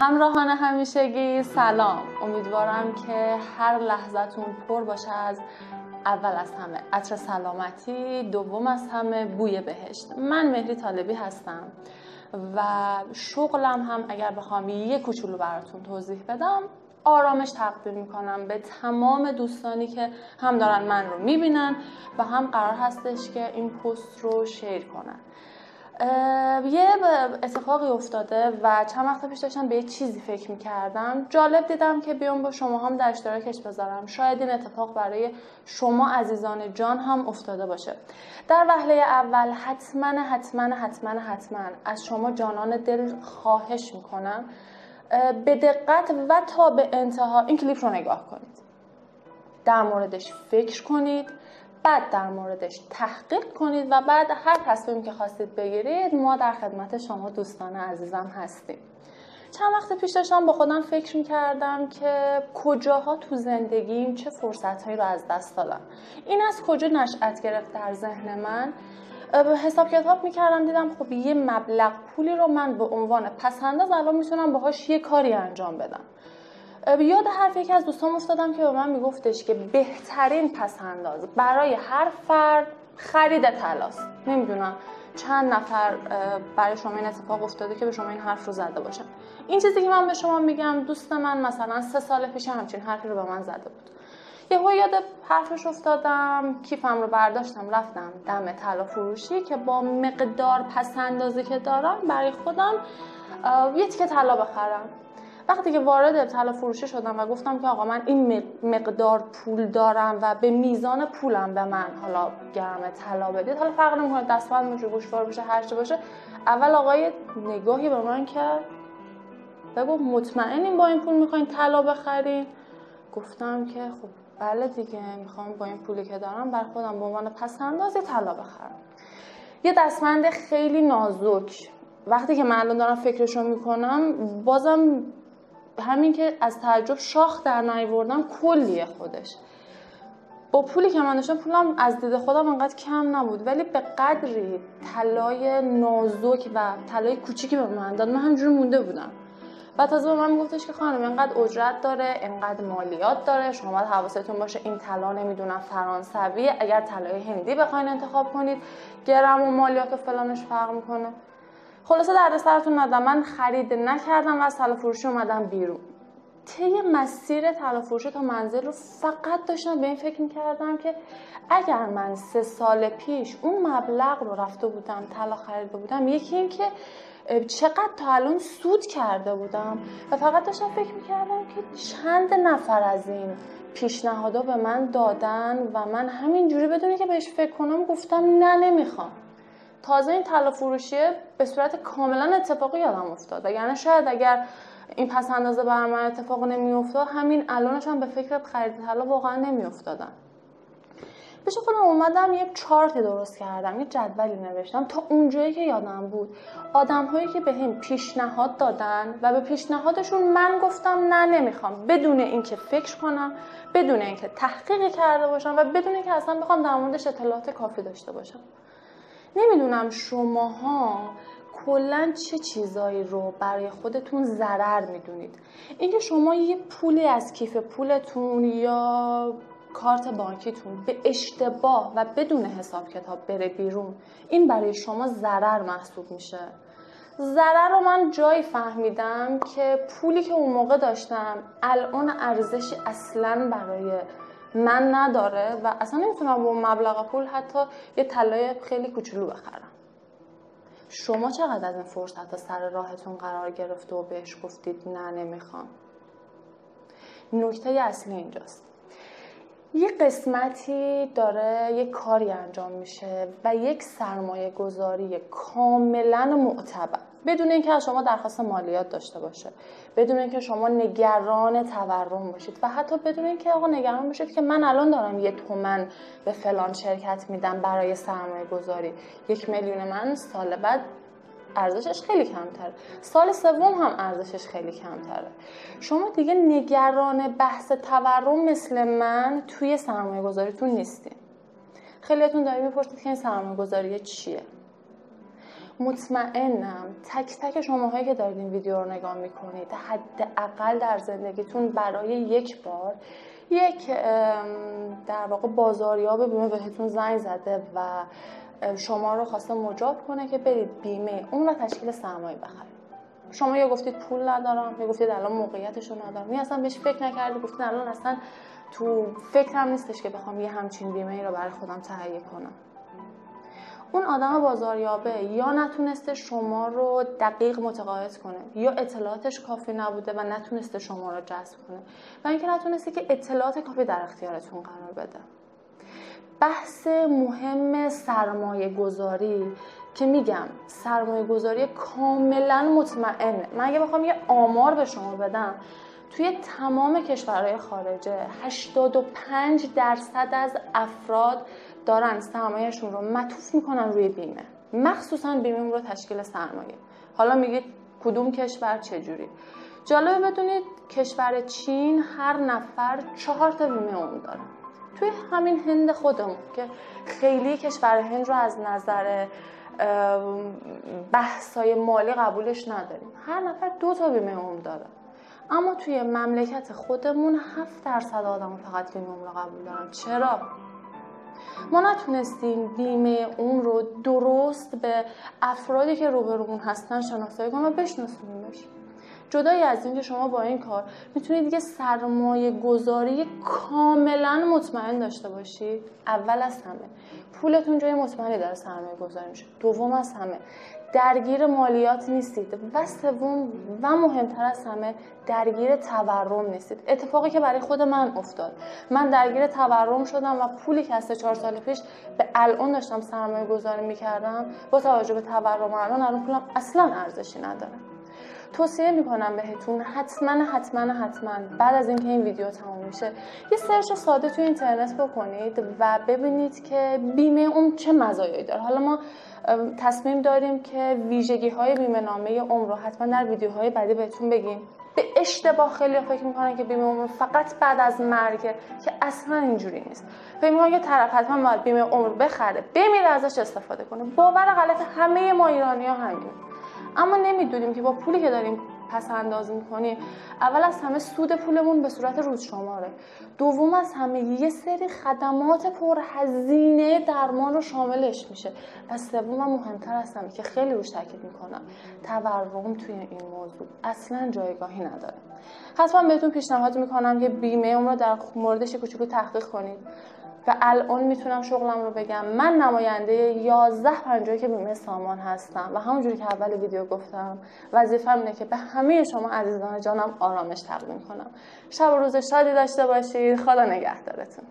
همراهان همیشگی سلام. امیدوارم که هر لحظتون پر باشه از اول از همه. عطر سلامتی دوم از همه بوی بهشت. من مهری طالبی هستم و شغلم هم اگر بخوام یه کوچولو براتون توضیح بدم آرامش تقدیم می‌کنم به تمام دوستانی که هم دارن من رو می‌بینن و هم قرار هستش که این پست رو شیر کنن. یه اتفاقی افتاده و چند وقت پیش داشتم به یه چیزی فکر می‌کردم. جالب دیدم که بیام با شما هم در اشتراکش بذارم. شاید این اتفاق برای شما عزیزان جان هم افتاده باشه. در وهله اول حتما حتما حتما حتما از شما جانان دل خواهش می‌کنم به دقت و تا به انتها این کلیپ رو نگاه کنید. در موردش فکر کنید. بعد در موردش تحقیق کنید و بعد هر تصمیمی که خواستید بگیرید ما در خدمت شما دوستان عزیزم هستیم. چند وقت پیش داشتم با خودم فکر می‌کردم که کجاها تو زندگیم چه فرصتهایی رو از دست دادم. این از کجا نشأت گرفت در ذهن من؟ حساب کتاب می‌کردم دیدم خب یه مبلغ پولی رو من به عنوان پسنداز الان می‌تونم باهاش یه کاری انجام بدم. یاد حرف یکی از دوستان افتادم که به من میگفتش که بهترین پسنداز برای هر فرد خرید تلاست نمی‌دونم چند نفر برای شما این اتفاق افتاده که به شما این حرف رو زده باشن این چیزی که من به شما میگم دوست من مثلا سه سال پیش همچین حرفی رو به من زده بود. یه یاد حرفش افتادم کیفم رو برداشتم رفتم دم طلا فروشی که با مقدار پسندازی که دارم برای خودم یه تیکه طلا بخرم. وقتی که وارد طلا فروشی شدم و گفتم که آقا من این مقدار پول دارم و به میزان پولم به من حالا گرم طلا بدید حالا فرق نمی‌کنه دستبند باشه گوشوار باشه هر چی باشه. اول آقای نگاهی به من کرد. بگو مطمئنین با این پول می‌خواین طلا بخرین؟ گفتم که خب بله دیگه می‌خوام با این پولی که دارم بر خودم به عنوان پسندازی طلا بخرم. یه دستمند خیلی نازک. وقتی که من الان دارم فکرشو می‌کنم بازم همین که از تعجب شاخ در نیوردم کلیه خودش. با پولی که من داشتم پولم از دید خودم انقدر کم نبود ولی به قدری طلای نازک و طلای کوچیکی به من داد. من همجوری مونده بودم. و تازه به من میگفتش که خانم اینقدر اجرت داره اینقدر مالیات داره شما باید حواستون باشه این طلا نمی‌دونم فرانسوی اگر طلای هندی بخواین انتخاب کنید گرم و مالیات و فلانش فرق می‌کنه. خلاصه در سرتون ندم من خرید نکردم و از فروشی اومدم بیرون. طی مسیر طلا فروشی تا منزل رو فقط داشتم به این فکر می‌کردم که اگر من سه سال پیش اون مبلغ رو رفته بودم طلا خریده بودم یکی این که چقدر تا الان سود کرده بودم و فقط داشتم فکر می‌کردم که چند نفر از این پیشنهادا به من دادن و من همینجوری بدونی که بهش فکر کنم گفتم نه نمی‌خوام. تازه این طلا فروشیه به صورت کاملا اتفاقی یادم افتاد. یعنی شاید اگر این پس اندازه بر من اتفاق نمیافتاد همین الانش هم به فکر خرید طلا واقعا نمیافتادم پیش خودم اومدم یه چارت درست کردم یه جدولی نوشتم. تا اونجایی که یادم بود آدم هایی که به هم پیشنهاد دادن و به پیشنهادشون من گفتم نه نمی‌خوام. بدون اینکه فکر کنم بدون اینکه تحقیق کرده باشم و بدون اینکه اصلا بخوام در موردش اطلاعات کافی داشته باشم. نمی‌دونم شماها کلا چه چیزایی رو برای خودتون ضرر می‌دونید. اینکه شما یه پولی از کیف پولتون یا کارت بانکیتون به اشتباه و بدون حساب کتاب بره بیرون این برای شما ضرر محسوب میشه. ضرر رو من جایی فهمیدم که پولی که اون موقع داشتم الان ارزشی اصلا برای من نداره و اصلا نمی‌تونم با مبلغ پول حتی یه طلای خیلی کوچولو بخرم. شما چقدر از این فرصت سر راهتون قرار گرفته و بهش گفتید نه نمی‌خوام؟ نکته اصلی اینجاست. یه قسمتی داره یه کاری انجام میشه و یک سرمایه گذاری کاملا معتبر. بدون اینکه از شما درخواست مالیات داشته باشه بدون اینکه شما نگران تورم باشید و حتی بدون اینکه آقا نگران باشید که من الان دارم یه تومن به فلان شرکت میدم برای سرمایه گذاری یک میلیون من سال بعد ارزشش خیلی کمتره. سال سوم هم ارزشش خیلی کمتره. شما دیگه نگران بحث تورم مثل من توی سرمایه گذاریتون نیستین. خیلیتون داری می‌پرسید که این سرمایه گذاری چیه؟ مطمئنم. تک تک شماهایی که دارید این ویدیو رو نگاه می‌کنید حداقل در زندگیتون برای یک بار یک در واقع بازاریاب بیمه بهتون زنگ زده و شما رو خواسته مجاب کنه که برید بیمه اون رو تشکیل سرمایه بخرید. شما یا گفتید پول ندارم یا گفتید الان موقعیتش رو ندارم. یا اصلا بهش فکر نکردید گفتید الان اصلا تو فکرم نیستش که بخوام یه همچین بیمه ای رو برای خودم تهیه کنم. اون آدم بازاریابه یا نتونسته شما رو دقیق متقاعد کنه یا اطلاعاتش کافی نبوده و نتونسته شما رو جذب کنه و اینکه نتونسته که اطلاعات کافی در اختیارتون قرار بده. بحث مهم سرمایه گذاری که میگم سرمایه گذاری کاملا مطمئنه. من اگه بخوام یه آمار به شما بدم توی تمام کشورهای خارجه 85 درصد از افراد دارن سرمایهشون رو مطوف می‌کنن روی بیمه. مخصوصا بیمه رو تشکیل سرمایه. حالا میگید کدوم کشور چجوری؟ جالبه بدونید کشور چین هر نفر چهار تا بیمه اون داره. توی همین هند خودمون که خیلی کشور هند رو از نظر بحثای مالی قبولش نداریم. هر نفر دو تا بیمه عمر داره. اما توی مملکت خودمون هفت درصد آدم فقط بیمه عمر قبول دارن. چرا؟ ما نتونستیم بیمه اون رو درست به افرادی که روبرومون هستن شناسایی کنیم و بشناسونیمش جدای از اینکه شما با این کار می‌تونید یه سرمایه گذاری کاملا مطمئن داشته باشید اول از همه پولتون جای مطمئنی داره سرمایه گذاری میشه. دوم از همه درگیر مالیات نیستید. و سوم و مهمتر از همه درگیر تورم نیستید. اتفاقی که برای خود من افتاد. من درگیر تورم شدم و پولی که از چهار سال پیش به الان داشتم سرمایه گذاری می‌کردم با توجه به تورم الان الان پولم اصلا ارزشی نداره. توصیه می‌کنم بهتون حتما حتما حتما بعد از اینکه این ویدیو تمام میشه یه سرچ ساده تو اینترنت بکنید و ببینید که بیمه اون چه مزایایی داره. حالا ما تصمیم داریم که ویژگی های بیمه نامه عمر رو حتما در ویدیوهای بعدی بهتون بگیم. به اشتباه خیلی فکر می‌کنن که بیمه عمر فقط بعد از مرگه که اصلا اینجوری نیست. فکر می‌کنن که طرف حتما باید بیمه عمر بخره بمیره ازش استفاده کنه. باور غلط همه ما ایرانی ها همین اما نمی‌دونیم که با پولی که داریم پس انداز می‌کنیم اول از همه سود پولمون به صورت روز شماره. دوم از همه یه سری خدمات پرهزینه درمان رو شاملش میشه. و سوم مهمتر از همه که خیلی روش تاکید می‌کنم تورم توی این موضوع اصلا جایگاهی نداره. حتما بهتون پیشنهاد می‌کنم که بیمه اون رو در موردش کوچولو تحقیق کنید و الان می‌تونم شغلم رو بگم. من نماینده 11 پنجاه که بیمه سامان هستم و همونجوری که اول ویدیو گفتم وظیفم اینه که به همه شما عزیزان جانم آرامش تقدیم کنم. شب و روز شادی داشته باشید. خدا نگهدارتون.